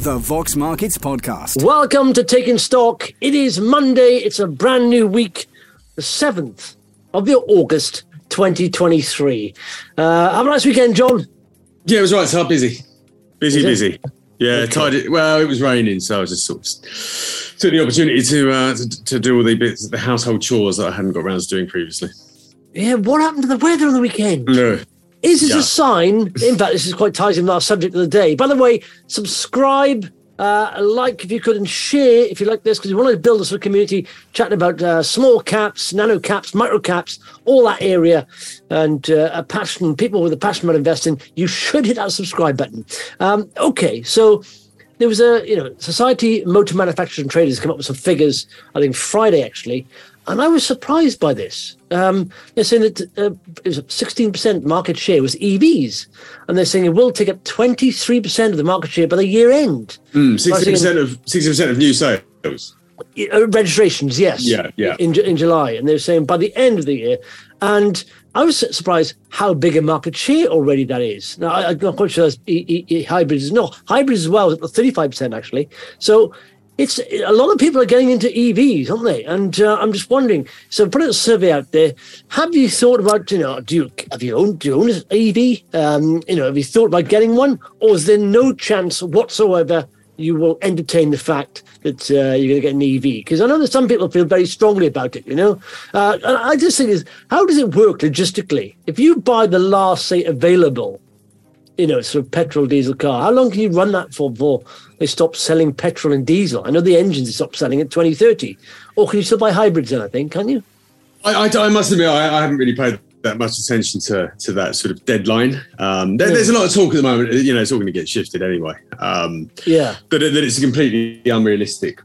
The Vox Markets Podcast. Welcome to Taking Stock. It is Monday. It's a brand new week, the 7th of the August 2023. Uh, have a nice weekend, John. Yeah, it was right. So busy, busy, it? busy. Yeah, Okay. tied it. Well, it was raining, so I was just sort of took the opportunity to, uh, to to do all the bits, the household chores that I hadn't got around to doing previously. Yeah, what happened to the weather on the weekend? No, Is this Yeah. a sign? In fact, this is quite ties in with our subject of the day. By the way, subscribe, uh, like if you could, and share if you like this, because we want to build a sort of community chatting about uh, small caps, nano caps, micro caps, all that area, and uh, a passion, people with a passion about investing. You should hit that subscribe button. Um, okay, so there was a you know society motor manufacturers and traders come up with some figures i think friday actually and i was surprised by this. Um, they're saying that uh, it was 16% market share was evs and they're saying it will take up 23% of the market share by the year end. Sixty percent of sixty percent of new sales. uh, registrations yes. Yeah, yeah. in, in july. And they're saying by the end of the year. And i was surprised how big a market share already that is. Now I, i'm not quite sure that's e, e, e, hybrids no hybrids as well 35% actually. So it's a lot of people are getting into EVs, aren't they? And uh, I'm just wondering. So, put a survey out there. Have you thought about, you know, do you have you owned do you own an EV? Um, you know, have you thought about getting one, or is there no chance whatsoever you will entertain the fact that uh, you're going to get an EV? Because I know that some people feel very strongly about it. You know, uh, and I just think is how does it work logistically? If you buy the last, say, available you know, sort of petrol diesel car. How long can you run that for before they stop selling petrol and diesel? I know the engines they stop selling at 2030. Or can you still buy hybrids then, I think, can you? I, I, I must admit, I, I haven't really paid that much attention to to that sort of deadline. Um, there, There's a lot of talk at the moment. You know, it's all going to get shifted anyway. Um, Yeah. that, it- that it's a completely unrealistic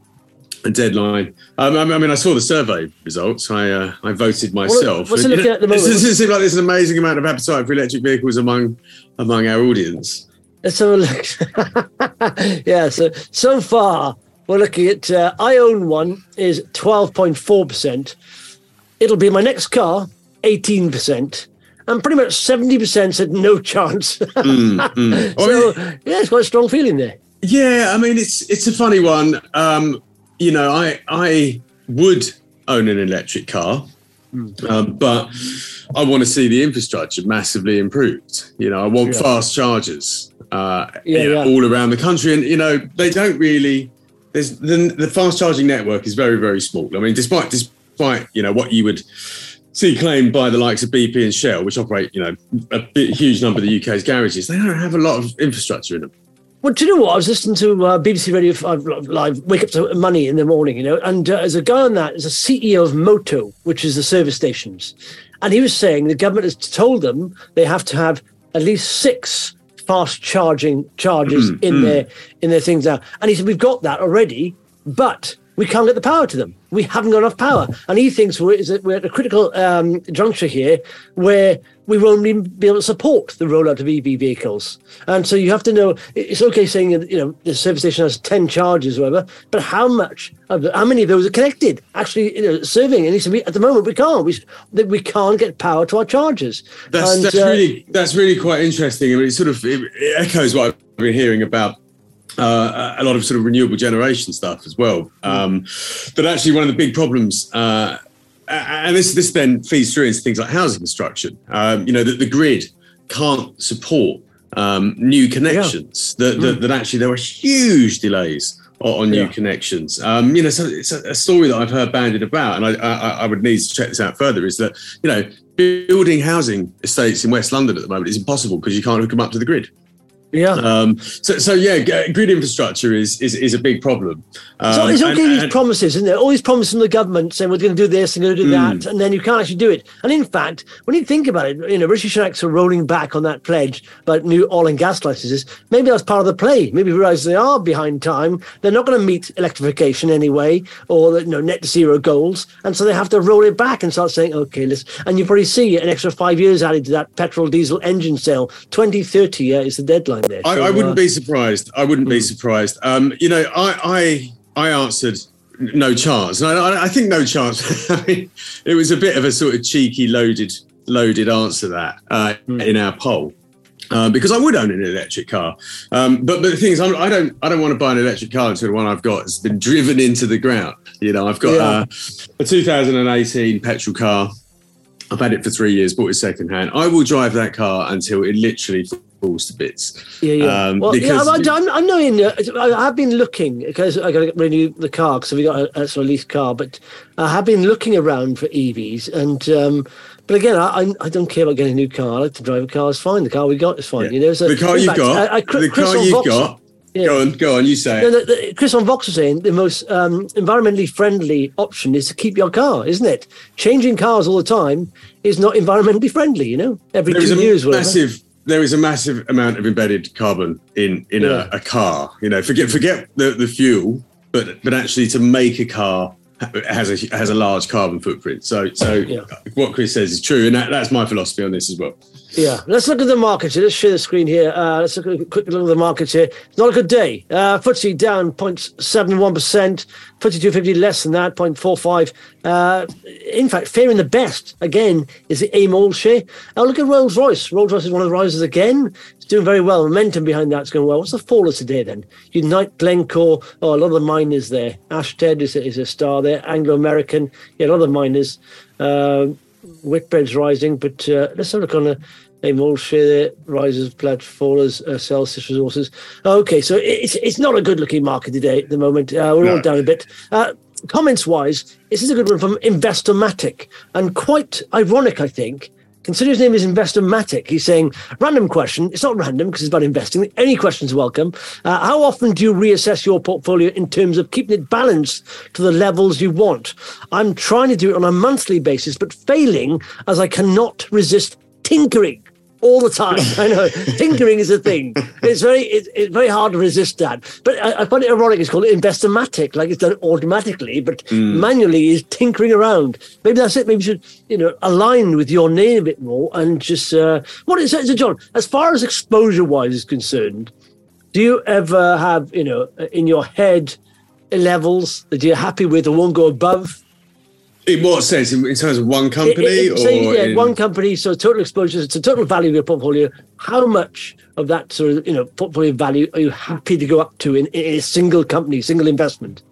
deadline. Um, I I mean, I saw the survey results. I uh, I voted myself. what's it looking at the It seems like there's an amazing amount of appetite for electric vehicles among among our audience. Let's have a look. yeah, so so far we're looking at uh, I own one is 12.4%. It'll be my next car, 18%. And pretty much 70% said no chance. Mm, so, yeah, it's quite a strong feeling there. Yeah, I mean, it's it's a funny one. Um, you know, I I would own an electric car, um, but I want to see the infrastructure massively improved. You know, I want Yeah. fast chargers uh, Yeah, you know, yeah. all around the country, and you know, they don't really. There's the, the fast charging network is very very small. I mean, despite despite you know what you would see claimed by the likes of BP and Shell, which operate you know a bit, huge number of the UK's garages, they don't have a lot of infrastructure in them. Well, do you know what? I was listening to uh, BBC Radio 5 Live, Wake Up to Money in the morning, you know, and uh, there's a guy on that, there's a CEO of Moto, which is the service stations. And he was saying the government has told them they have to have at least six fast charging chargers in their in their things now. And he said, We've got that already, but we can't get the power to them. We haven't got enough power. And he thinks we're, is that we're at a critical um, juncture here where we won't even be able to support the rollout of EV vehicles. And so you have to know it's okay saying that, you know the service station has 10 charges or whatever, but how much how many of those are connected actually you know, serving? And he said, we, at the moment we can't. We, we can't get power to our chargers. That's, and, that's uh, really that's really quite interesting. I mean, it sort of it, it echoes what I've been hearing about uh, a lot of sort of renewable generation stuff as well. Um, but actually, one of the big problems, uh, and this this then feeds through into things like housing construction. Um, you know, that the grid can't support um, new connections. That, that that actually there are huge delays on, on new Yeah. connections. Um, you know, so it's a, a story that I've heard bandied about, and I, I, I would need to check this out further. Is that you know building housing estates in West London at the moment is impossible because you can't hook them up to the grid. Yeah. Um, so, so yeah, grid infrastructure is is, is a big problem. Um, so it's okay these promises, isn't there? All these promises from the government saying we're going to do this and going to do mm. that, and then you can't actually do it. And in fact, when you think about it, you know, Rishi Sunak's are rolling back on that pledge about new oil and gas licenses. Maybe that's part of the play. Maybe realize they are behind time. They're not going to meet electrification anyway, or you know, net zero goals, and so they have to roll it back and start saying, okay, let's. And you probably see an extra five years added to that petrol diesel engine sale. 2030 uh, is the deadline there. I, I, wouldn't be surprised. I wouldn't be hmm. surprised. Um, you know, I I I answered no chance, and I, I think no chance. I mean, it was a bit of a sort of cheeky, loaded loaded answer that uh, mm. in our poll. Uh, because I would own an electric car, um, but but the thing is, I'm, I don't I don't want to buy an electric car until the one I've got has been driven into the ground. You know, I've got yeah. uh, a 2018 petrol car. I've had it for three years, bought it secondhand. I will drive that car until it literally falls to bits. Yeah, yeah. Um, well, yeah, I'm, I'm, I'm knowing. Uh, I have been looking because I got to renew the car because we got a, a, sort of lease car, but I have been looking around for EVs, and um, but again, I, I don't care about getting a new car. I like to drive a car. It's fine. The car we got is fine. Yeah. You know, so the car you've got, I, I, the car you've got. Yeah. Go on, go on. You say. No, the, the, Chris on Vox was saying the most um, environmentally friendly option is to keep your car, isn't it? Changing cars all the time is not environmentally friendly. You know, every there two years. Massive there is a massive amount of embedded carbon in in yeah. a, a, car. You know, forget forget the, the fuel, but but actually to make a car has a has a large carbon footprint. So so yeah. what Chris says is true, and that, that's my philosophy on this as well. Yeah, let's look at the market here. Let's share the screen here. Uh, let's look at a quick look at the market here. It's not a good day. Uh, FTSE down 0.71%, FTSE 250 less than that, 0.45. Uh, in fact, faring the best, again, is the AIM all share. Now look at Rolls Royce. Rolls Royce is one of the risers again. It's doing very well. Momentum behind that's going well. What's the fall of today then? Unite, Glencore, oh, a lot of the miners there. Ashtead is a, is a star there. Anglo American, yeah, a lot of the miners. Uh, Whitbread's rising, but uh, let's have a look on a All share there, rises, pledge, fallers, uh, Celsius resources. Okay, so it's it's not a good looking market today at the moment. Uh, we're no. all down a bit. Uh, comments wise, this is a good one from Investomatic, and quite ironic, I think. Consider his name is Investomatic. He's saying, random question. It's not random because it's about investing. Any questions welcome. Uh, how often do you reassess your portfolio in terms of keeping it balanced to the levels you want? I'm trying to do it on a monthly basis, but failing as I cannot resist tinkering all the time. I know tinkering is a thing. It's very it's, it's very hard to resist that. But I, I, find it ironic. It's called investomatic, like it's done automatically, but mm. manually is tinkering around. Maybe that's it. Maybe you should you know align with your name a bit more and just uh, what is it, so John? As far as exposure wise is concerned, do you ever have you know in your head levels that you're happy with or won't go above? In what sense? In, terms of one company, it, it, or yeah, in... one company. So total exposure, it's a total value of your portfolio. How much of that sort of you know portfolio value are you happy to go up to in, in a single company, single investment?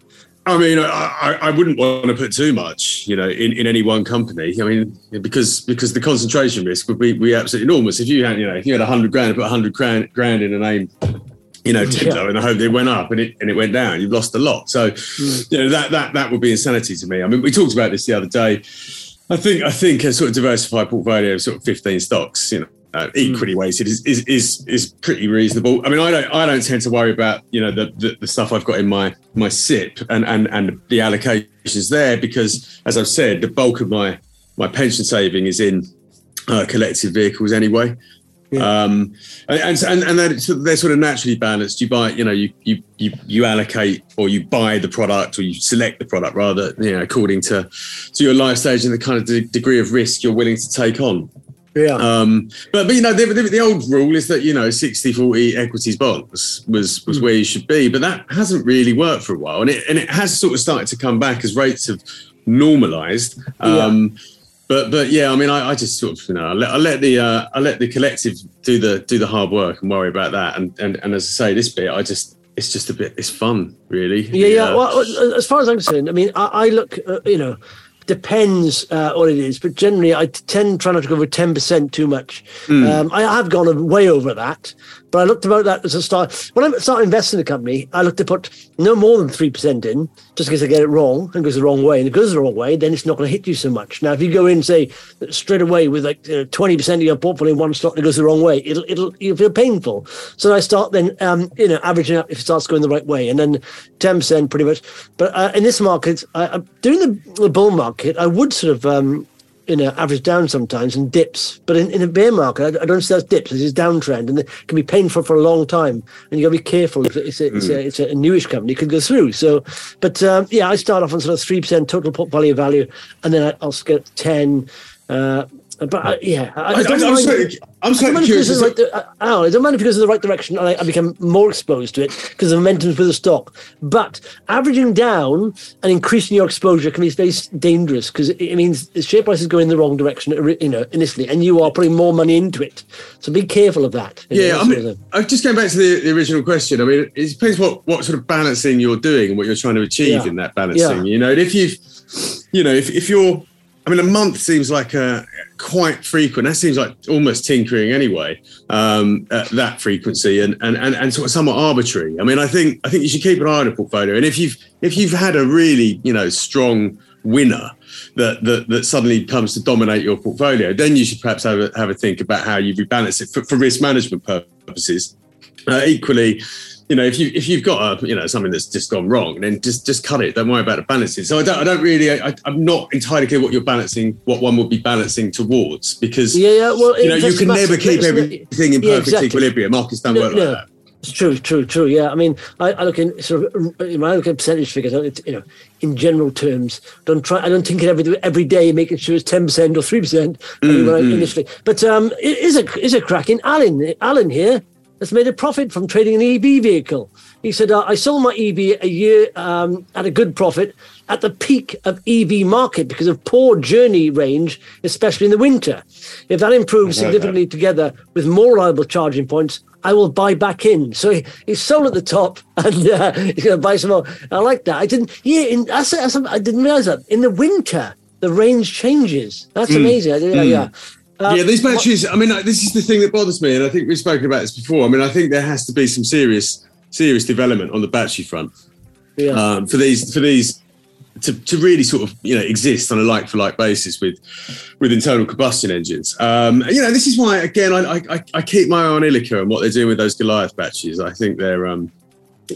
I mean, I, I wouldn't want to put too much, you know, in, in any one company. I mean, because because the concentration risk would be, be absolutely enormous. If you had, you know, if you had a hundred grand, put a hundred grand, grand in a name you know, Tiptoe, yeah. and I hope it went up and it and it went down. You've lost a lot. So, mm. you know, that that that would be insanity to me. I mean, we talked about this the other day. I think I think a sort of diversified portfolio of sort of 15 stocks, you know, uh, equally mm. weighted is, is is is pretty reasonable. I mean, I don't I don't tend to worry about you know the, the, the stuff I've got in my my SIPP and and and the allocations there because as I've said, the bulk of my my pension saving is in uh, collective vehicles anyway. Um, and and and they're, they're sort of naturally balanced. You buy, you know, you you you you allocate or you buy the product or you select the product rather, you know, according to to your life stage and the kind of de- degree of risk you're willing to take on. Yeah. Um, but but you know the, the, the, old rule is that you know 60 40 equities bonds was was mm. where you should be, but that hasn't really worked for a while, and it and it has sort of started to come back as rates have normalized. Um, yeah but but yeah, I mean, I, I just sort of you know, I let, I let the uh, I let the collective do the do the hard work and worry about that. And and and as I say, this bit, I just it's just a bit it's fun, really. Yeah, yeah. yeah. Well, as far as I'm concerned, I mean, I, I look, uh, you know, depends uh, what it is, but generally, I tend try not to go over ten percent too much. Mm. Um, I have gone way over that, But I looked about that as a start. When I started investing in a company, I looked to put no more than 3% in, just in case I get it wrong and goes the wrong way. And if it goes the wrong way, then it's not going to hit you so much. Now, if you go in, say, straight away with like you know, 20% of your portfolio in one stock and it goes the wrong way, it'll, it'll, you'll feel painful. So I start then, um, you know, averaging up if it starts going the right way. And then 10% pretty much. But uh, in this market, I, during the, the bull market, I would sort of, um, you know, average down sometimes and dips. But in, in a bear market, I, I don't see those dips. It's downtrend and it can be painful for a long time. And you got to be careful if it's a, it's, a, it's a newish company, it could go through. So, but um, yeah, I start off on sort of 3% total portfolio value and then I, will get 10. Uh, but uh, yeah, I, I don't I, I'm, slightly, I'm slightly curious. Right, uh, I, don't, I don't mind if it goes in the right direction and I, I become more exposed to it because the momentum for the stock. But averaging down and increasing your exposure can be very dangerous because it, means the share price is going in the wrong direction, you know, initially, and you are putting more money into it. So be careful of that. Yeah, know, I mean, I'm just going back to the, the, original question. I mean, it depends what, what sort of balancing you're doing and what you're trying to achieve yeah. in that balancing. Yeah. You know, if you've, you know, if, if you're I mean, a month seems like a quite frequent. That seems like almost tinkering anyway. Um, at that frequency and, and and and sort of somewhat arbitrary. I mean, I think I think you should keep an eye on a portfolio. And if you've if you've had a really you know strong winner that that, that suddenly comes to dominate your portfolio, then you should perhaps have a, have a think about how you rebalance it for, for risk management purposes. Uh, equally, you know, if you if you've got a you know something that's just gone wrong, then just just cut it. Don't worry about the balancing. So I don't I don't really I, am not entirely clear what you're balancing, what one would be balancing towards, because yeah, yeah well, you know you can never keep everything in perfect yeah, exactly. equilibrium. Markets don't no, work no. like that. It's true, true, true. Yeah, I mean, I, I look in sort of when I look at percentage figures, you know, in general terms, don't try. I don't think it every every day, making sure it's ten percent or three percent mm, initially. But um, it is a is a cracking Alan Alan here has made a profit from trading an EV vehicle. He said, uh, I sold my EV a year um, at a good profit at the peak of EV market because of poor journey range, especially in the winter. If that improves significantly that. together with more reliable charging points, I will buy back in. So he, he's sold at the top and uh, he's going to buy some more. I like that. I didn't, yeah, in, that's, that's, I didn't realize that. In the winter, the range changes. That's mm. amazing. I, mm. Yeah. Uh, yeah, these batteries. I mean, this is the thing that bothers me, and I think we've spoken about this before. I mean, I think there has to be some serious, serious development on the battery front yeah. um, for these, for these, to, to really sort of you know exist on a like for like basis with with internal combustion engines. Um, you know, this is why again I, I, I keep my eye on Ilika and what they're doing with those Goliath batteries. I think they're um,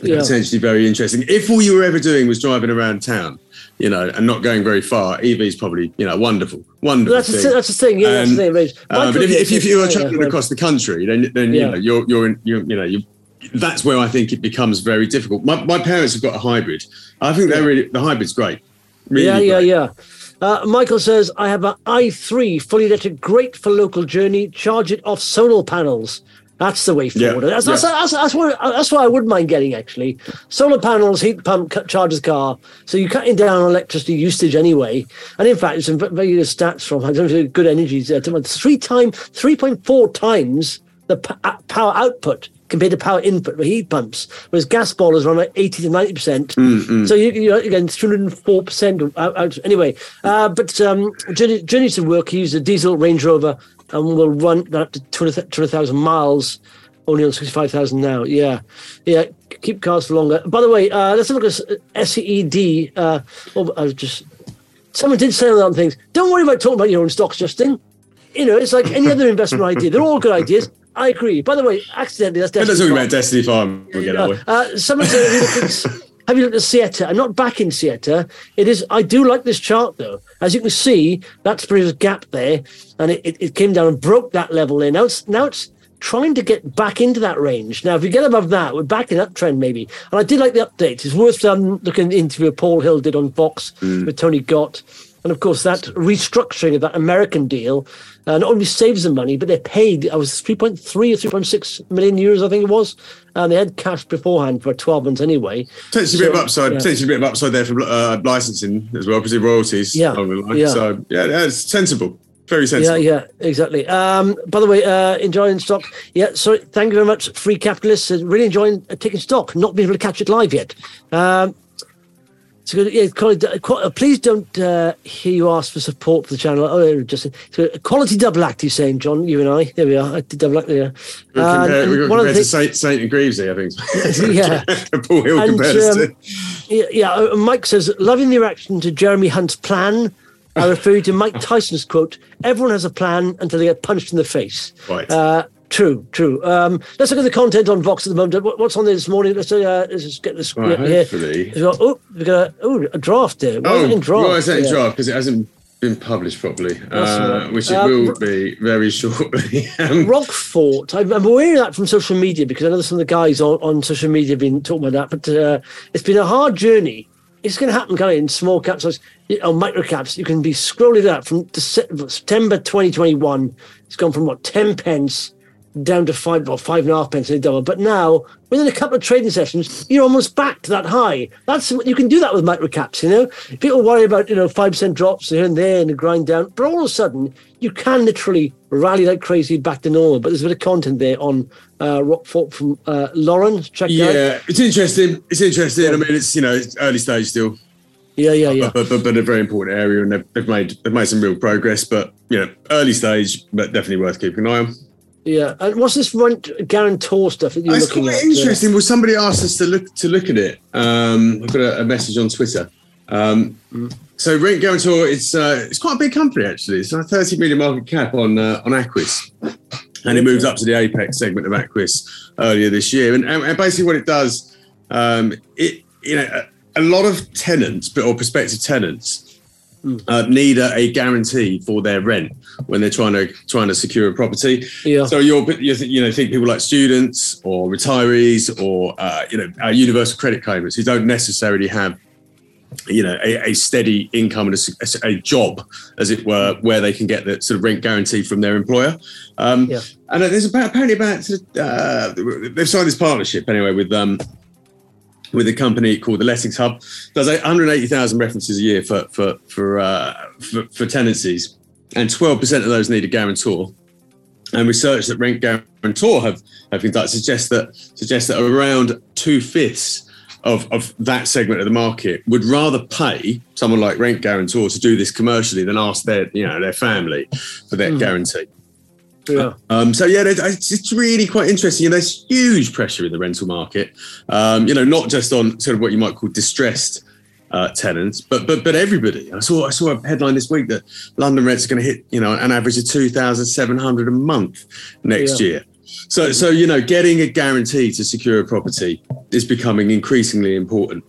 yeah. potentially very interesting. If all you were ever doing was driving around town, you know, and not going very far, EV is probably, you know, wonderful, wonderful. That's thing. The, that's the thing. Yeah, that's the thing. Uh, but if, if, if you are traveling across the country, then then yeah. you know you're you're in, you're, you know you. That's where I think it becomes very difficult. My, my parents have got a hybrid. I think they're really the hybrid's great. Really yeah, great. yeah, yeah. Uh, Michael says, I have an i3 fully electric, great for local journey. Charge it off solar panels. That's the way forward. Yeah, that's, yeah. That's, that's, that's, what, that's what I wouldn't mind getting, actually. Solar panels, heat pump, charges car. So you're cutting down on electricity usage anyway. And in fact, some very good stats from I don't know, good energies. Uh, three time, 3.4 times the power output compared to power input for heat pumps, whereas gas boilers run at 80 to 90 percent. Mm-hmm. So you, you're again 304 percent out, out. Anyway, uh, but um, journey, journey to work, he used a diesel Range Rover and we'll run that up to 200,000 miles, only on 65,000 now. Yeah. Yeah. Keep cars for longer. By the way, uh, let's look at SED. Uh, oh, I was just, someone did say on things. Don't worry about talking about your own stocks, Justin. You know, it's like any other investment idea. They're all good ideas. I agree. By the way, accidentally, that's Destiny. We're not talking about Destiny Pharma. We'll get uh, uh, someone said, have you looked at Saietta? I'm not back in Saietta. It is. I do like this chart though. As you can see, that's pretty gap there, and it, it, it, came down and broke that level there. Now it's now it's trying to get back into that range. Now, if we get above that, we're back in uptrend maybe. And I did like the update. It's worth um, looking at the interview Paul Hill did on Vox mm. with Tony Gott. And of course, that restructuring of that American deal uh, not only saves them money, but they're paid. I was 3.3 or 3.6 million euros, I think it was. And they had cash beforehand for 12 months anyway. Potentially so, a bit of upside, yeah. potentially a bit of upside there for uh, licensing as well, because of royalties. Yeah. yeah. So, yeah, it's sensible. Very sensible. Yeah, yeah, exactly. Um, by the way, uh, enjoying stock. Yeah, sorry. Thank you very much, free capitalists. Really enjoying uh, taking stock. Not being able to catch it live yet. Um, So yeah, quality, uh, please don't uh, hear you ask for support for the channel. Oh, just so quality double act. You're saying, John? You and I. There we are. I did double act there. We uh, compare, we one of the things, Saint, Saint and Greavesy, I think. yeah. Paul Hill and, um, yeah, yeah. Uh, Mike says, loving the reaction to Jeremy Hunt's plan. I refer you to Mike Tyson's quote: "Everyone has a plan until they get punched in the face." Right. Uh, True, true. Um, let's look at the content on Vox at the moment. What's on there this morning? Let's, uh, let's just get this well, here. Hopefully. Got, oh, we've got a, oh, a draft there. Why oh, is it in draft? Why is that in draft? Because it hasn't been published properly, uh, which it um, will be very shortly. um, Roquefort. I'm aware of that from social media because I know some of the guys on, on social media have been talking about that. But uh, it's been a hard journey. It's going to happen kind of in small caps or micro caps. You can be scrolling up from September 2021. It's gone from what 10 pence down to five or five and a half pence in a dollar. But now, within a couple of trading sessions, you're almost back to that high. That's what you can do that with micro caps. You know, people worry about you know five percent drops here and there and a grind down, but all of a sudden you can literally rally like crazy back to normal. But there's a bit of content there on uh, Roquefort from uh, Lauren. Check yeah, out. it's interesting. It's interesting. Yeah. I mean, it's you know it's early stage still. Yeah, yeah, yeah. But, but, but a very important area, and they've, they've made they've made some real progress. But you know, early stage, but definitely worth keeping an eye on. Yeah, and what's this rent guarantor stuff that you're it's looking quite Interesting. Well, somebody asked us to look to look at it. Um, I've got a, a message on Twitter. Um, mm. So Rent Guarantor, it's uh, it's quite a big company actually. It's a 30 million market cap on uh, on Aquis, and it moves up to the Apex segment of Aquis earlier this year. And, and, and basically, what it does, um, it you know, a, a lot of tenants, but or prospective tenants. Uh, need a, a, guarantee for their rent when they're trying to trying to secure a property. Yeah. So you're you you know think people like students or retirees or uh, you know uh, universal credit claimants who don't necessarily have you know a, a steady income and a, a, job as it were where they can get the sort of rent guarantee from their employer um, yeah. and there's about apparently about uh, they've signed this partnership anyway with um, with a company called the Lettings Hub does 180,000 references a year for for for, uh, for, for tenancies and 12% of those need a guarantor. And research that Rent Guarantor have, have conducted suggests that suggests that around two fifths of, of that segment of the market would rather pay someone like Rent Guarantor to do this commercially than ask their you know their family for that mm. guarantee. Yeah. Um, so yeah, it's really quite interesting. And there's huge pressure in the rental market. Um, you know, not just on sort of what you might call distressed uh, tenants, but but but everybody. I saw I saw a headline this week that London rents are going to hit you know an average of two thousand seven hundred a month next yeah. year. So so you know getting a guarantee to secure a property is becoming increasingly important.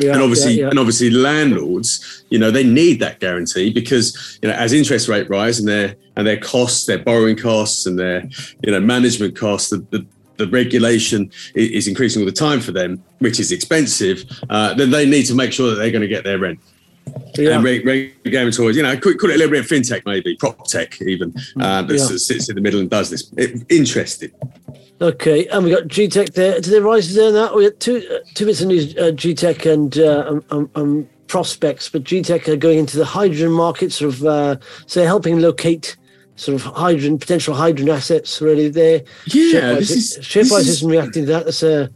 Yeah, and obviously, yeah, yeah. and obviously, landlords, you know, they need that guarantee because, you know, as interest rate rise and their and their costs, their borrowing costs, and their, you know, management costs, the, the, the regulation is increasing all the time for them, which is expensive, uh, then they need to make sure that they're going to get their rent. Yeah. And guarantors, you know, call, call, it a little bit of fintech, maybe prop tech, even uh, that yeah. sits in the middle and does this. It, interesting. Okay, and we got Getech there. Do they rise there? That we got two uh, two bits of news: uh, Getech and uh, um, um, um, Prospex. But Getech are going into the hydrogen market, sort of, uh, so helping locate sort of hydrogen potential hydrogen assets really there. Yeah, share this is share price is, isn't reacting to that. That's a.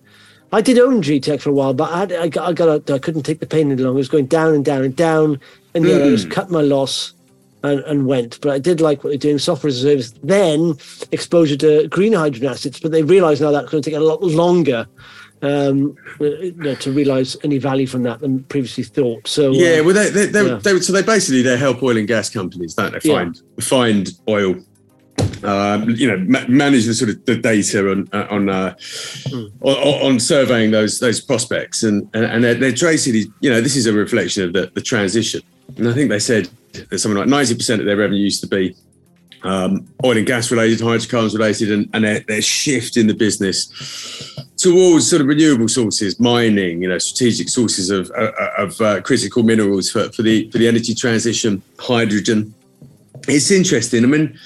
I did own Getech for a while, but I, had, I got I got a, I couldn't take the pain any longer. It was going down and down and down, and mm. I just cut my loss and, and went. But I did like what they're doing, software as a service. Then exposure to green hydrogen assets, but they realized now that's going to take a lot longer um, you know, to realise any value from that than previously thought. So yeah, uh, well, they, they, they, yeah. they, so they basically they help oil and gas companies, don't they? Find yeah. find oil. Um, you know, ma- manage the sort of the data on uh, on, uh, mm. on, on surveying those those prospects, and and, and they're, they're basically you know this is a reflection of the, the transition. And I think they said that something like ninety percent of their revenue used to be um, oil and gas related, hydrocarbons related, and, and their, their shift in the business towards sort of renewable sources, mining, you know, strategic sources of uh, of uh, critical minerals for, for the for the energy transition, hydrogen. It's interesting. I mean,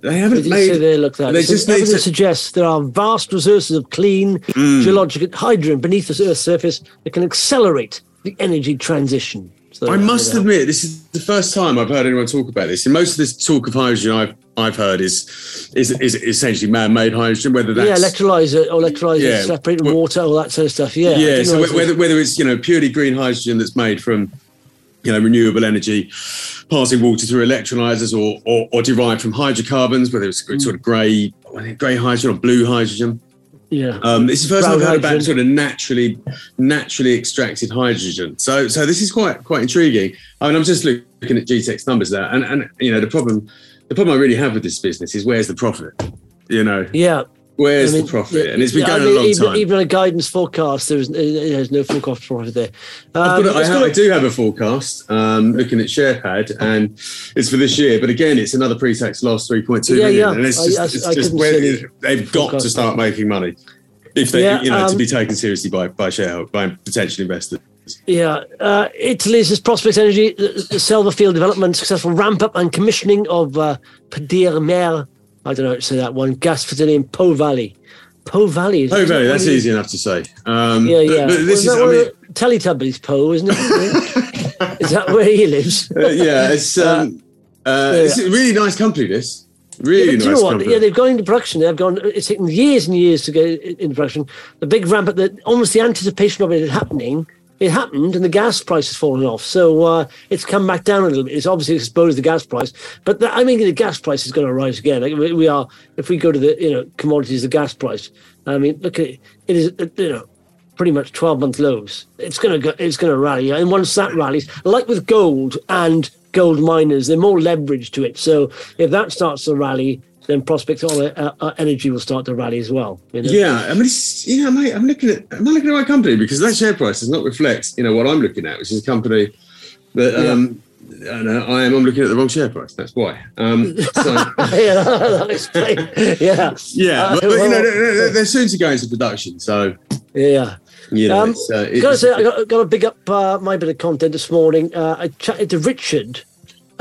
they haven't made. They look that. They just evidence to... suggests there are vast resources of clean mm. geologic hydrogen beneath the Earth's surface that can accelerate the energy transition. So I must admit, this is the first time I've heard anyone talk about this. And most of this talk of hydrogen I've I've heard is is, is essentially man-made hydrogen. Whether that's yeah, electrolyzer, electrolyzer, Yeah. separated Well- water, all that sort of stuff. Yeah, yeah. So realise it was- whether whether it's you know purely green hydrogen that's made from you know renewable energy, passing water through electrolyzers, or or, or derived from hydrocarbons, whether it's Mm. sort of grey grey hydrogen or blue hydrogen. yeah, Um, is the first Brown time I've heard about sort of naturally naturally extracted hydrogen. So so this is quite quite intriguing. I mean, I'm just looking at Getech's numbers there, and and you know the problem the problem I really have with this business is where's the profit? You know, yeah. Where's I mean, the profit? and it's been going I mean, a long even, time. Even a guidance forecast, there's there's no forecast profit there. I've Um, got a- I, it's ha- got I do have a forecast um, looking at SharePad, and it's for this year. But again, it's another pre-tax loss, three point two Yeah, million, yeah. and it's just, I- it's just where they've got to start making money if they, Yeah, you know, to um, be taken seriously by by shareholders, by potential investors. Yeah, uh, Italy's Prospex Energy, the, the Selva field development, successful ramp up and commissioning of uh, Podere Maiar, I don't know how to say that one, gas facility in Po Valley. Po Valley. is- is that very. one That's easy enough to say. Um, Yeah, yeah. But, this Well, is, that I mean, Teletubbies Po, isn't it? is that where he lives? uh, yeah, it's um, uh, it's a really nice company. This really Yeah, nice you know company. Yeah, they've gone into production. They've gone. It's taken years and years to go into production. The big ramp up, the almost the anticipation of it happening. It happened, and the gas price has fallen off. So uh, it's come back down a little bit. It's obviously exposed the gas price, but the, I mean, the gas price is going to rise again. Like, we, are, if we go to the you know commodities, the gas price. I mean, look at it. It is uh, you know pretty much 12 month lows. It's going to go, it's going to rally. And once that rallies, like with gold and gold miners, they're more leveraged to it. So if that starts to rally, then Prospex on uh, uh, energy will start to rally as well. You know? Yeah, I mean, it's, yeah, mate. I'm looking at. I'm looking at right company because that share price does not reflect, you know, what I'm looking at, which is a company that um, I, know, I am. I'm looking at the wrong share price. That's why. Um, so, yeah, that'll explain. Yeah. yeah, Uh, but, but, you know, they're, they're- soon to go into production. So Yeah. you know, Um, it's, uh, Gotta it's, say, I got, got to big up uh, my bit of content this morning. Uh, I chatted to Richard,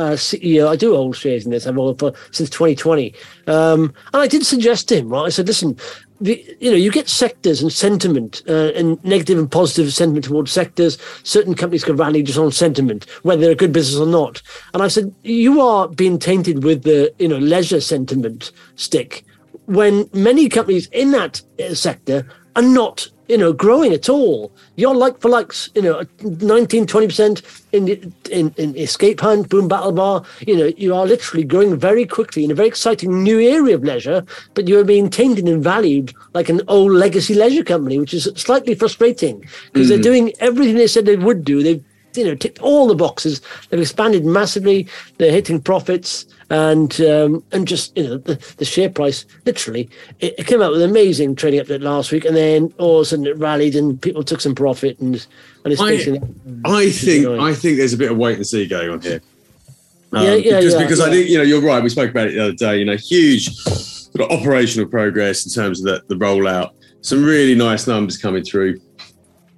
uh, CEO. I do hold shares in this. I've owned for since 2020, um, and I did suggest to him. Right, I said, listen, the, you know, you get sectors and sentiment, uh, and negative and positive sentiment towards sectors. Certain companies can rally just on sentiment, whether they're a good business or not. And I said, you are being tainted with the you know leisure sentiment stick when many companies in that uh, sector are not you know growing at all. You're like for likes you know 19 20% in, in in escape hunt boom battle bar. You know you are literally growing very quickly in a very exciting new area of leisure but you're being tainted and valued like an old legacy leisure company which is slightly frustrating because they're mm. doing everything they said they would do. They've you know ticked all the boxes they've expanded massively they're hitting profits and um, and just you know the, the share price literally it, it came out with an amazing trading update last week and then all of a sudden it rallied and people took some profit and and it's I, basically I think annoying. I think there's a bit of wait and see going on here. Um, Yeah, yeah, because yeah, because I think you know you're right. We spoke about it the other day. You know, huge sort of operational progress in terms of the, the rollout. Some really nice numbers coming through,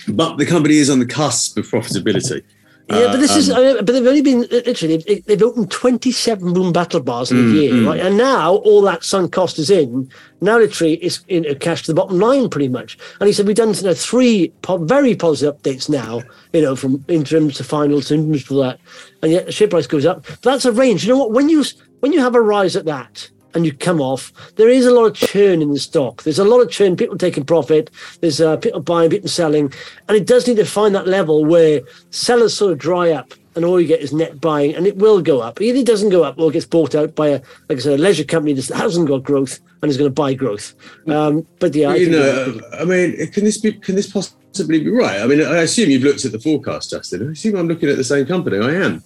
but the company is on the cusp of profitability. Yeah, but this is, um, I mean, but they've only been literally, they've, they've opened 27 boom battle bars in a Mm, year, right? And now all that sunk cost is in. Now, literally, it's in a cash to the bottom line pretty much. And he said, we've done you know, three po- very positive updates now, you know, from interims to finals to interims for that. And yet the share price goes up. But that's a range. You know what? When you, when you have a rise at that, and you come off, there is a lot of churn in the stock. There's a lot of churn, people taking profit. There's uh, people buying, people selling. And it does need to find that level where sellers sort of dry up and all you get is net buying and it will go up. Either it doesn't go up or it gets bought out by a, like I said, a leisure company that hasn't got growth and is going to buy growth. Um, but yeah, I you think know, I mean, can this be? Can this possibly be right? I mean, I assume you've looked at the forecast, Justin. I assume I'm looking at the same company. I am.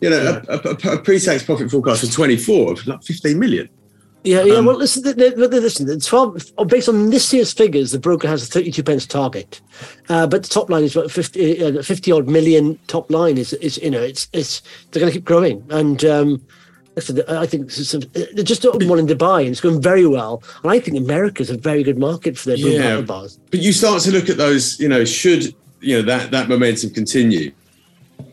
You know, a, a, a pre-tax profit forecast for 24 of like 15 million. Yeah, yeah. Um, well, listen, the, the, the, listen. The twelve, based on this year's figures, the broker has a thirty-two pence target, uh, but the top line is about 50, uh, 50 odd million. Top line is, is you know, it's it's they're going to keep growing, and um, listen, I think some, they're just opened one in Dubai, and it's going very well. And I think America's a very good market for their Yeah. bars. But you start to look at those, you know, should you know that that momentum continue,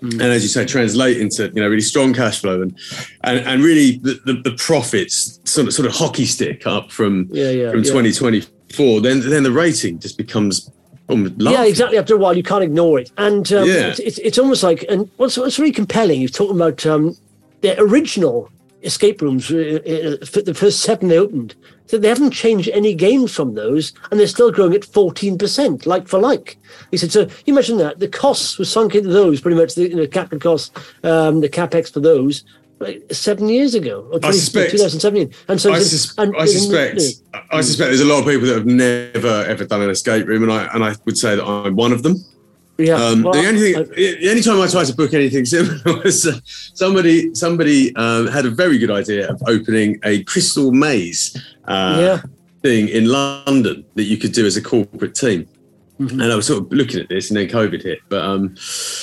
and as you say, translate into you know really strong cash flow and and, and really the, the, the profits sort of sort of hockey stick up from Yeah, yeah, from yeah. 2024. Then then the rating just becomes almost Yeah, exactly. After a while, you can't ignore it, and um, Yeah. it's, it's it's almost like and what's what's really compelling. You're talking about um, the original escape rooms, uh, uh, the first seven they opened. So they haven't changed any games from those, and they're still growing at 14%, like for like. He said, so you mentioned that the costs were sunk into those, pretty much the you know, capital costs, um, the capex for those, like seven years ago, or 20, I suspect, 2017. And so, I, sus- and- I suspect, and- I suspect there's a lot of people that have never ever done an escape room, and I and I would say that I'm one of them. Yeah, Um, well, the only I- thing, the only time I tried to book anything similar was uh, somebody somebody um, had a very good idea of opening a crystal maze uh, Yeah. thing in London that you could do as a corporate team. Mm-hmm. And I was sort of looking at this, and then COVID hit. But um,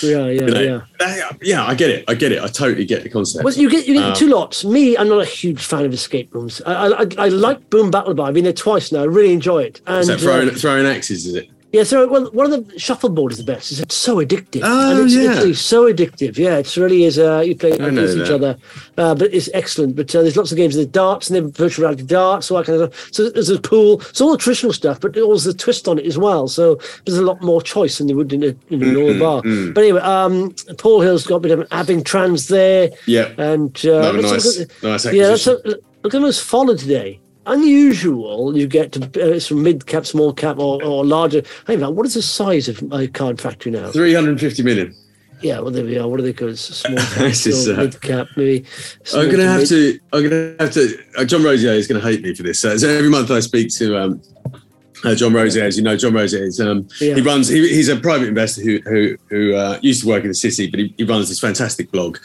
yeah, yeah, you know, yeah. that- yeah, I get it. I get it. I totally get the concept. Well, you get you get Um, two lots. Me, I'm not a huge fan of escape rooms. I I, I, I like Boom Battle Bar. I've been there twice now. I really enjoy it. And Is that throwing uh, throwing axes? Is it? Yeah, so well, one of the shuffleboard is the best. It's so addictive. Oh, and it's, yeah. it's really so addictive. Yeah, it really is. Uh, you play against each other, uh, but it's excellent. But uh, there's lots of games. There's darts and then virtual reality darts, all that kind of stuff. So there's a pool. It's all the traditional stuff, but there's a twist on it as well. So there's a lot more choice than there would in a, in a normal bar. But anyway, um, Paul Hill's got a bit of an Abbing Trans there. Yeah. And uh, nice, nice yeah, that's a, look at those follow today. Unusual. You get to uh, from mid cap, small cap, or, or larger. Hey man, what is the size of my card factory now? 350 million. Yeah, well there we are. What are they called? Small cap, uh, mid cap, maybe. I'm gonna have mid. to. I'm gonna have to. Uh, John Rosier is gonna hate me for this. So, so every month I speak to um, uh, John Rosier, as you know, John Rosier is. Um, Yeah. He runs. He, he's a private investor who who who uh, used to work in the city, but he, he runs this fantastic blog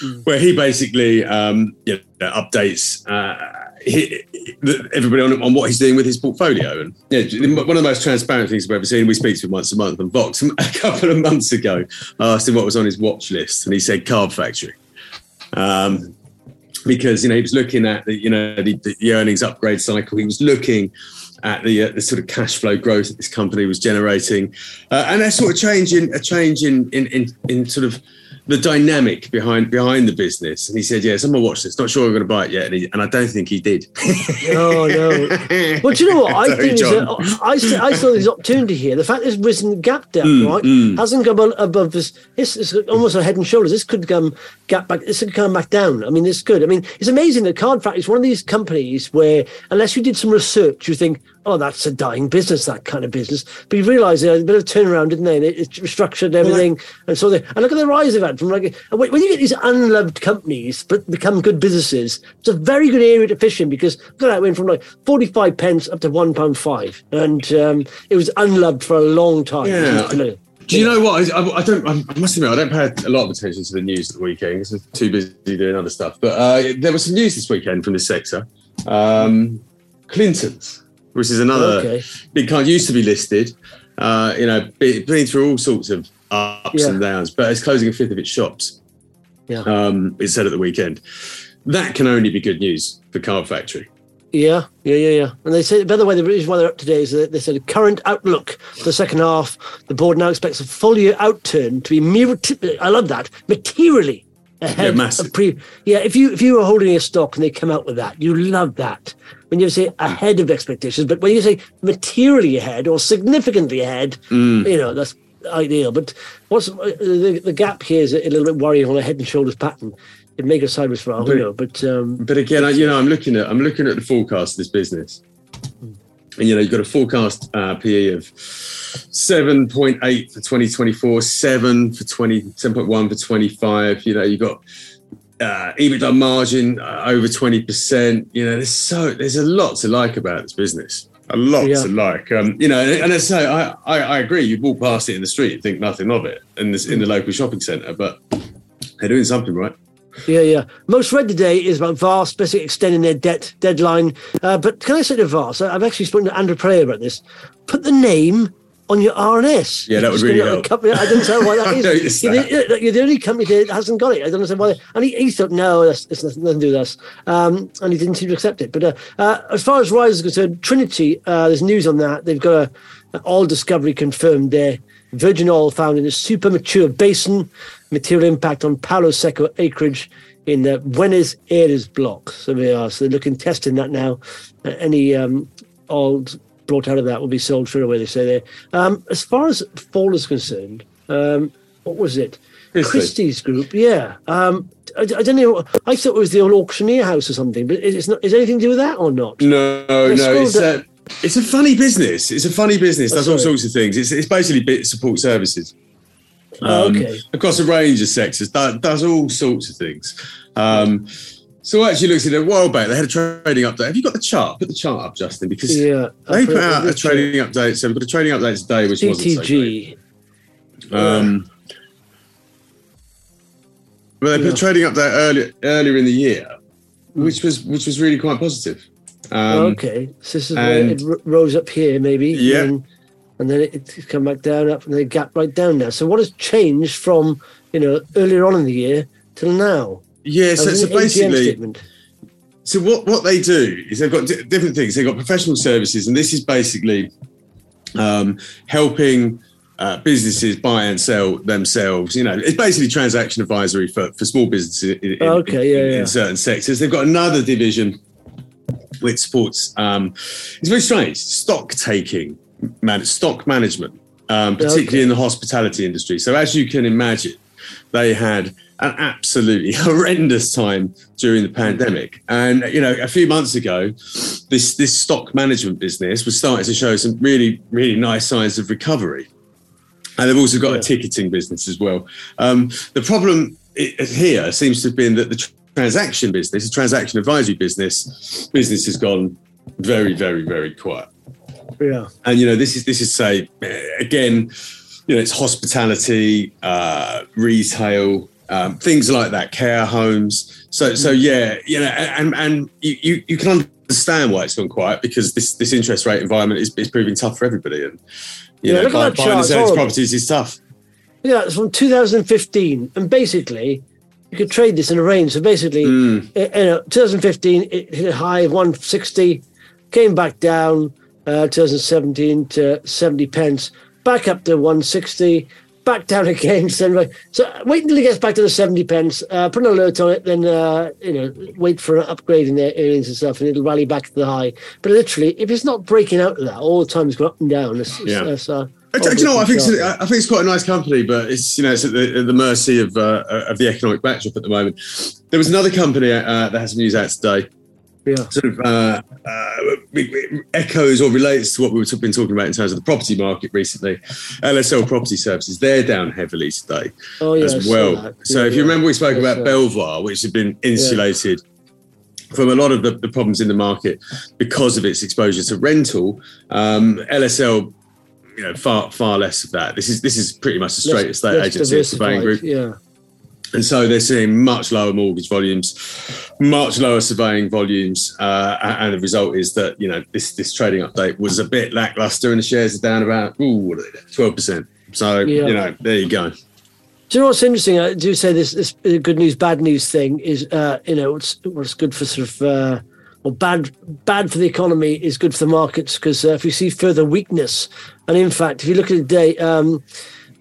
Hmm. where he basically um, you know, updates. Uh, everybody on, on what he's doing with his portfolio, and yeah, one of the most transparent things I've ever seen. We speak to him once a month on Vox. A couple of months ago, I asked him what was on his watch list, and he said Card Factory. Um, because you know he was looking at the you know the, the earnings upgrade cycle. He was looking at the uh, the sort of cash flow growth that this company was generating, uh, and that sort of change in a change in in in, in sort of the dynamic behind behind the business. And he said, "Yeah, someone watched this. Not sure I'm going to buy it yet." And, he, and I don't think he did. No, no. Well, do you know what I Sorry, think? Is I see- I saw this opportunity here. The fact it's risen gap down, Mm, right, hasn't come above- this. It's, it's almost a head and shoulders. This could come gap back. This could come back down. I mean, this could. I mean, it's amazing that Card Factory is one of these companies where, unless you did some research, you think, oh, that's a dying business, that kind of business. But you realise they had a bit of turnaround, didn't they? And it, it restructured everything, and so they and look at the rise they've had from like when you get these unloved companies but become good businesses, it's a very good area to fish in because look at that went from like forty five pence up to one pound five, and um, it was unloved for a long time. Yeah. Do you know what? I, I, I don't. I must admit, I don't pay a lot of attention to the news at the weekend because I'm too busy doing other stuff. But uh, there was some news this weekend from this sector. Um, Clinton's, which is another Okay. big kind, used to be listed. Uh, you know, be- been through all sorts of ups Yeah. and downs, but it's closing a fifth of its shops. Yeah. Um, it said at the weekend. That can only be good news for Card Factory. Yeah, yeah, yeah, yeah. And they say, by the way, the reason why they're up today is that they said current outlook for the second half. The board now expects a full year outturn to be. I love that materially ahead massive. of pre. Yeah, if you if you were holding a stock and they come out with that, you love that when you say ahead of expectations. But when you say materially ahead or significantly ahead, you know that's ideal. But what's uh, the, the gap here is a little bit worrying on a head and shoulders pattern. It may go sideways for all But- know, but um, But again, I, you know, I'm looking at I'm looking at the forecast of this business, and you know, you've got a forecast uh, PE of seven point eight for 2024, seven for 20, 7.1 for 25. You know, you've got uh, EBITDA margin uh, over 20 percent. You know, there's so there's a lot to like about this business. A lot Yeah. to like, um, you know, and, and I say I, I, I agree. You walk past it in the street and think nothing of it in this in the local shopping centre, but they're doing something right. Yeah, yeah. Most read today is about Vast basically extending their debt deadline. Uh, but can I say to Vast, I've actually spoken to Andrew Prelea about this. Put the name on your RNS. Yeah, that would really help. company- I don't know why that is. You're, that. the, you're the only company that hasn't got it. I don't understand why. And he, he thought, no, that's, it's nothing, nothing to do with us. Um, and he didn't seem to accept it. But uh, uh, as far as Rise is concerned, Trinity, uh, there's news on that. They've got a, an oil discovery confirmed there. Virgin oil found in a super mature basin. Material impact on Palo Seco acreage in the Buenos Ayres block. So they are. So they're looking testing that now. Uh, any um, oil brought out of that will be sold straight away. They say there. Um, as far as fall is concerned, um, what was it? Christie's Group, yeah. Um, I, I, don't know. I thought it was the old auctioneer house or something, but it's not. Is anything to do with that or not? No, no. It's a, it's a funny business. It's a funny business. Does all sorts of things. It's, it's basically bit support services. Oh, um, okay. Across a range of sectors, does, does all sorts of things. Um, so I actually looked at it a while back. They had a trading update. Have you got the chart? Put the chart up, Justin, because yeah, they put out a trading update. So we've got a trading update today, which CTG. wasn't so great. Um, but they put yeah. a trading update earlier earlier in the year, which was which was really quite positive. Um, okay, so this is where it rose up here, maybe. Yeah. And, and then it, it's come back down, up, and then it gap right down now. So what has changed from you know earlier on in the year till now? Yeah, so, so basically, so what what they do is they've got d- different things. They've got professional services, and this is basically um, helping. Uh, businesses buy and sell themselves. You know, it's basically transaction advisory for, for small businesses in, okay, in, yeah, yeah. in certain sectors. They've got another division which supports. Um, it's very strange. Stock taking, man, stock management, um, particularly okay. in the hospitality industry. So as you can imagine, they had an absolutely horrendous time during the pandemic. And you know, a few months ago, this this stock management business was starting to show some really really nice signs of recovery. And they've also got yeah. a ticketing business as well. Um, the problem here seems to have been that the transaction business, the transaction advisory business, business has gone very, very, very quiet. Yeah. And you know, this is this is say again, you know, it's hospitality, uh, retail, um, things like that, care homes. So, so mm. yeah, you know, and and you you can understand why it's gone quiet because this this interest rate environment is, is proving tough for everybody, and you yeah, know, buying, buying and selling properties is tough. Yeah, it's from 2015, and basically, you could trade this in a range. So basically, mm. you know, 2015 it hit a high of 160, came back down. Uh, 2017 to 70 pence, back up to 160, back down again. So, wait until it gets back to the 70 pence, uh, put an alert on it, then, uh, you know, wait for an upgrade in their earnings and stuff, and it'll rally back to the high. But literally, if it's not breaking out of that all the time, it's going up and down. It's, yeah. It's, uh, do you know what? I think it's, I think it's quite a nice company, but it's you know it's at the, at the mercy of uh, of the economic backdrop at the moment. There was another company uh, that has some news out today yeah. sort of uh, uh, echoes or relates to what we've been talking about in terms of the property market recently. LSL Property Services, they're down heavily today oh, yeah, as well. So yeah, if you remember, we spoke about so. Belvoir, which had been insulated. From a lot of the, the, problems in the market because of its exposure to rental, um, LSL you know far far less of that. This is this is pretty much a straight estate agency surveying group. Yeah. And so they're seeing much lower mortgage volumes, much lower surveying volumes, uh, and the result is that you know this this trading update was a bit lackluster, and the shares are down about ooh twelve percent. So yeah. you know there you go. Do you know what's interesting? I do say this this good news, bad news thing is uh, you know what's what's good for sort of. Uh, or bad bad for the economy is good for the markets because uh, if you see further weakness, and in fact, if you look at the day, um,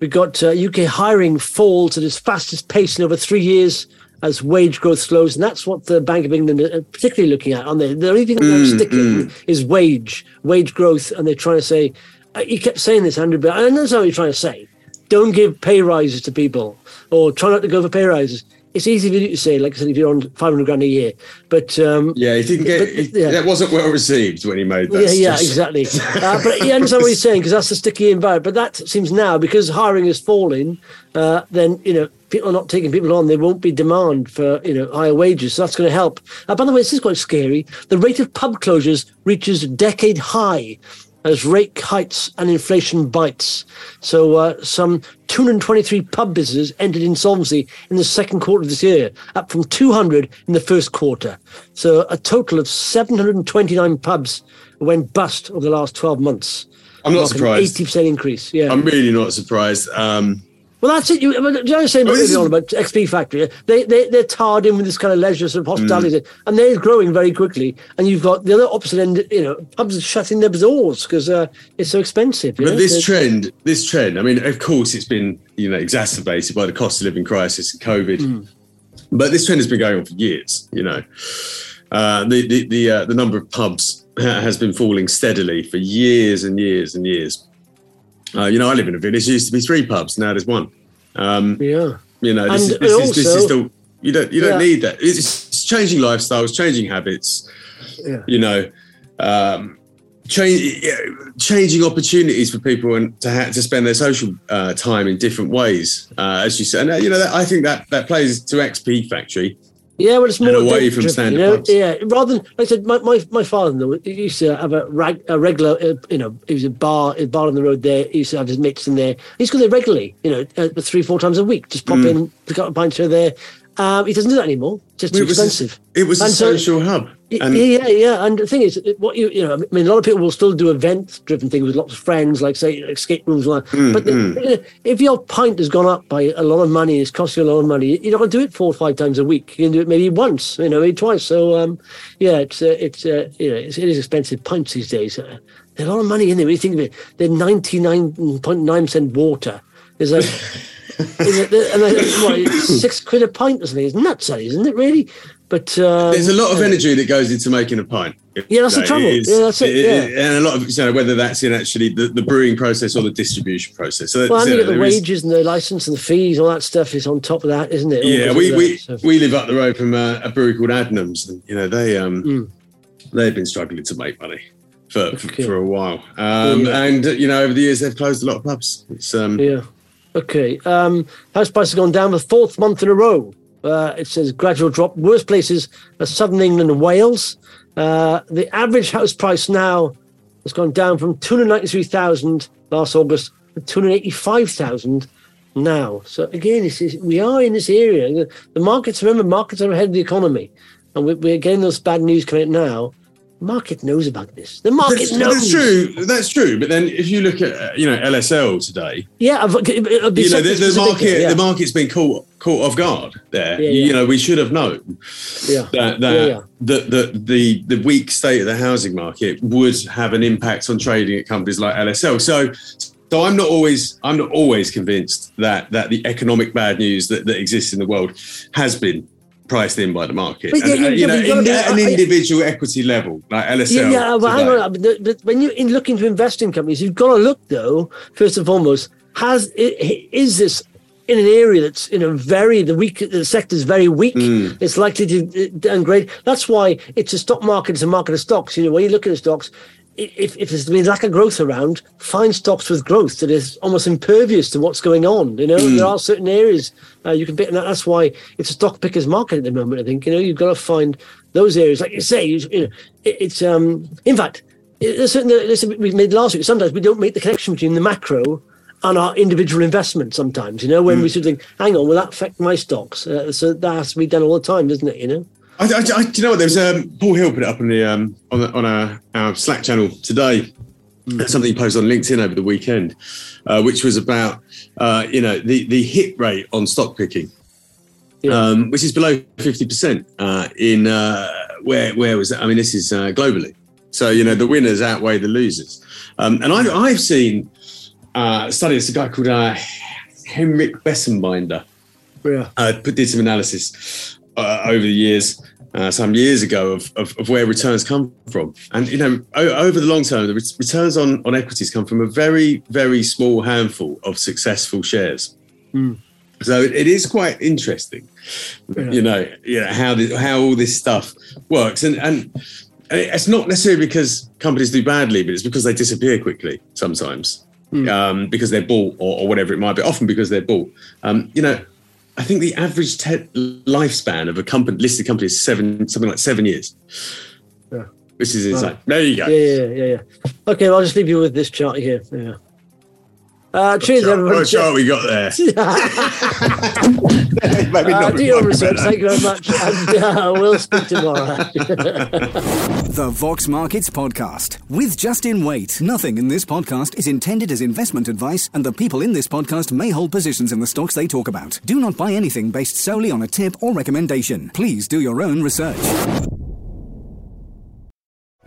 We've got uh, UK hiring falls at its fastest pace in over three years as wage growth slows, and that's what the Bank of England are particularly looking at. On the the only thing they're mm, sticking mm. is wage wage growth, and they're trying to say. Uh, you kept saying this, Andrew, but I know what you're trying to say. Don't give pay rises to people, or try not to go for pay rises it's easy for you to say, like I said, if you're on 500 grand a year. But um, yeah, he didn't get but, yeah. that wasn't well received when he made that. Yeah, yeah, exactly. uh, but you understand what he's saying because that's the sticky environment. But that seems now because hiring is falling, uh, then you know people are not taking people on. There won't be demand for you know higher wages. So that's going to help. Uh, by the way, this is quite scary. The rate of pub closures reaches decade high as rate heights and inflation bites. So uh, some 223 pub businesses entered insolvency in the second quarter of this year, up from 200 in the first quarter. So a total of 729 pubs went bust over the last 12 months. I'm not surprised. 80% increase. Yeah. I'm really not surprised. Um, well, that's it. You, I saying about, about XP Factory. They they they're tarred in with this kind of leisure sort of hospitality, mm. and they're growing very quickly. And you've got the other opposite end. You know, pubs are shutting their doors because uh, it's so expensive. But know? this trend, this trend. I mean, of course, it's been you know exacerbated by the cost of living crisis and COVID. Mm. But this trend has been going on for years. You know, uh, the the the, uh, the number of pubs has been falling steadily for years and years and years. Uh, you know, I live in a village. There used to be three pubs. Now there's one. Um, yeah. You know, this, is, this, is, this is the you don't you don't yeah. need that. It's changing lifestyles, changing habits. Yeah. You know, um, change, changing opportunities for people and to ha- to spend their social uh, time in different ways, uh, as you said. And uh, you know, that, I think that that plays to XP Factory. Yeah, well, it's more away from standard. You know? Yeah, rather than like I said, my my, my father he used to have a, rag, a regular, uh, you know, it was a bar, a bar on the road there. He used to have his mates in there. He used to go there regularly, you know, uh, three four times a week. Just pop mm. in, pick up a pint here there. Um, he doesn't do that anymore. Just too it expensive. A, it was and a so, social hub. And yeah, yeah. And the thing is, what you you know, I mean, a lot of people will still do event-driven things with lots of friends, like say escape rooms. And mm, but mm. if your pint has gone up by a lot of money, it's cost you a lot of money. You're not going to do it four or five times a week. You can do it maybe once, you know, maybe twice. So um, yeah, it's uh, it's uh, you know, it's, it is expensive pints these days. Uh, there's a lot of money in there. When you think of it, they're ninety nine point nine percent water. There's like. what, six quid a pint or something. It's nuts, isn't it? Really? But um, there's a lot of energy that goes into making a pint. Yeah, that's the trouble. Is, yeah, that's it. yeah. and a lot of you know, whether that's in actually the, the brewing process or the distribution process. So well, and you the wages is, and the license and the fees, all that stuff is on top of that, isn't it? Yeah, we we, so. we live up the road from a, a brewery called Adnams, and you know they um mm. they've been struggling to make money for okay. for, a while, um, yeah. and you know over the years they've closed a lot of pubs. It's um yeah. Okay. Um, house prices have gone down the fourth month in a row. Uh, it says gradual drop. Worst places are southern England and Wales. Uh, the average house price now has gone down from 293,000 last August to 285,000 now. So again, we are in this area. The, the, markets, remember, markets are ahead of the economy. And we, we're getting those bad news coming out now market knows about this. The market that's, knows. That's true. That's true. But then, if you look at uh, you know LSL today, yeah, you know the, the market yeah. the market's been caught caught off guard there. Yeah, yeah. You know, we should have known yeah. that that, that the, the the weak state of the housing market would have an impact on trading at companies like LSL. So. So I'm not always I'm not always convinced that that the economic bad news that, that exists in the world has been priced in by the market. But, and, yeah, uh, you know, in, an individual I, equity level, like LSL. Yeah, yeah but hang on. But, but when you're looking to invest in companies, you've got to look though. First and foremost, has is this in an area that's in a very the weak the sector is very weak. Mm. It's likely to downgrade. That's why it's a stock market. It's a market of stocks. You know, when you look at the stocks, if, if there's been lack of growth around, find stocks with growth that is almost impervious to what's going on. You know, mm. there are certain areas uh, you can pick, and that's why it's a stock picker's market at the moment. I think you know you've got to find those areas, like you say. You, you know, it, it's um, in fact, there's certain, there's, we made last week. Sometimes we don't make the connection between the macro and our individual investment. Sometimes, you know, when mm. we sort of think, "Hang on, will that affect my stocks?" Uh, so that has to be done all the time, doesn't it? You know. I, I, I, do you know what? There was um, Paul Hill put it up on the um, on, the, on our, our, Slack channel today. Mm. Something he posted on LinkedIn over the weekend, uh, which was about uh, you know the the hit rate on stock picking, yeah. um, which is below fifty percent uh, in uh, where where was that? I mean, this is uh, globally. So you know the winners outweigh the losers, um, and I've I've seen uh, studies. A guy called Hendrik Bessembinder Yeah. put did some analysis uh, over the years, uh, some years ago, of, of, of, where returns come from. And, you know, o- over the long term, the returns on, on equities come from a very, very small handful of successful shares. Mm. So it, it is quite interesting, yeah. you know, you know how, the, how all this stuff works. And, and it's not necessarily because companies do badly, but it's because they disappear quickly sometimes. Mm. Um, because they're bought or, or, whatever it might be, often because they're bought. Um, you know, I think the average te- lifespan of a company listed company is seven, something like seven years. Yeah. Which is insane. Right. There you go. Yeah, yeah, yeah, yeah. Okay, well, I'll just leave you with this chart here. Yeah. Uh, cheers, everybody. What chart we got there? uh, do your research. Thank you very much. And uh, we'll speak tomorrow. the Vox Markets Podcast with Justin Waite. Nothing in this podcast is intended as investment advice, and the people in this podcast may hold positions in the stocks they talk about. Do not buy anything based solely on a tip or recommendation. Please do your own research.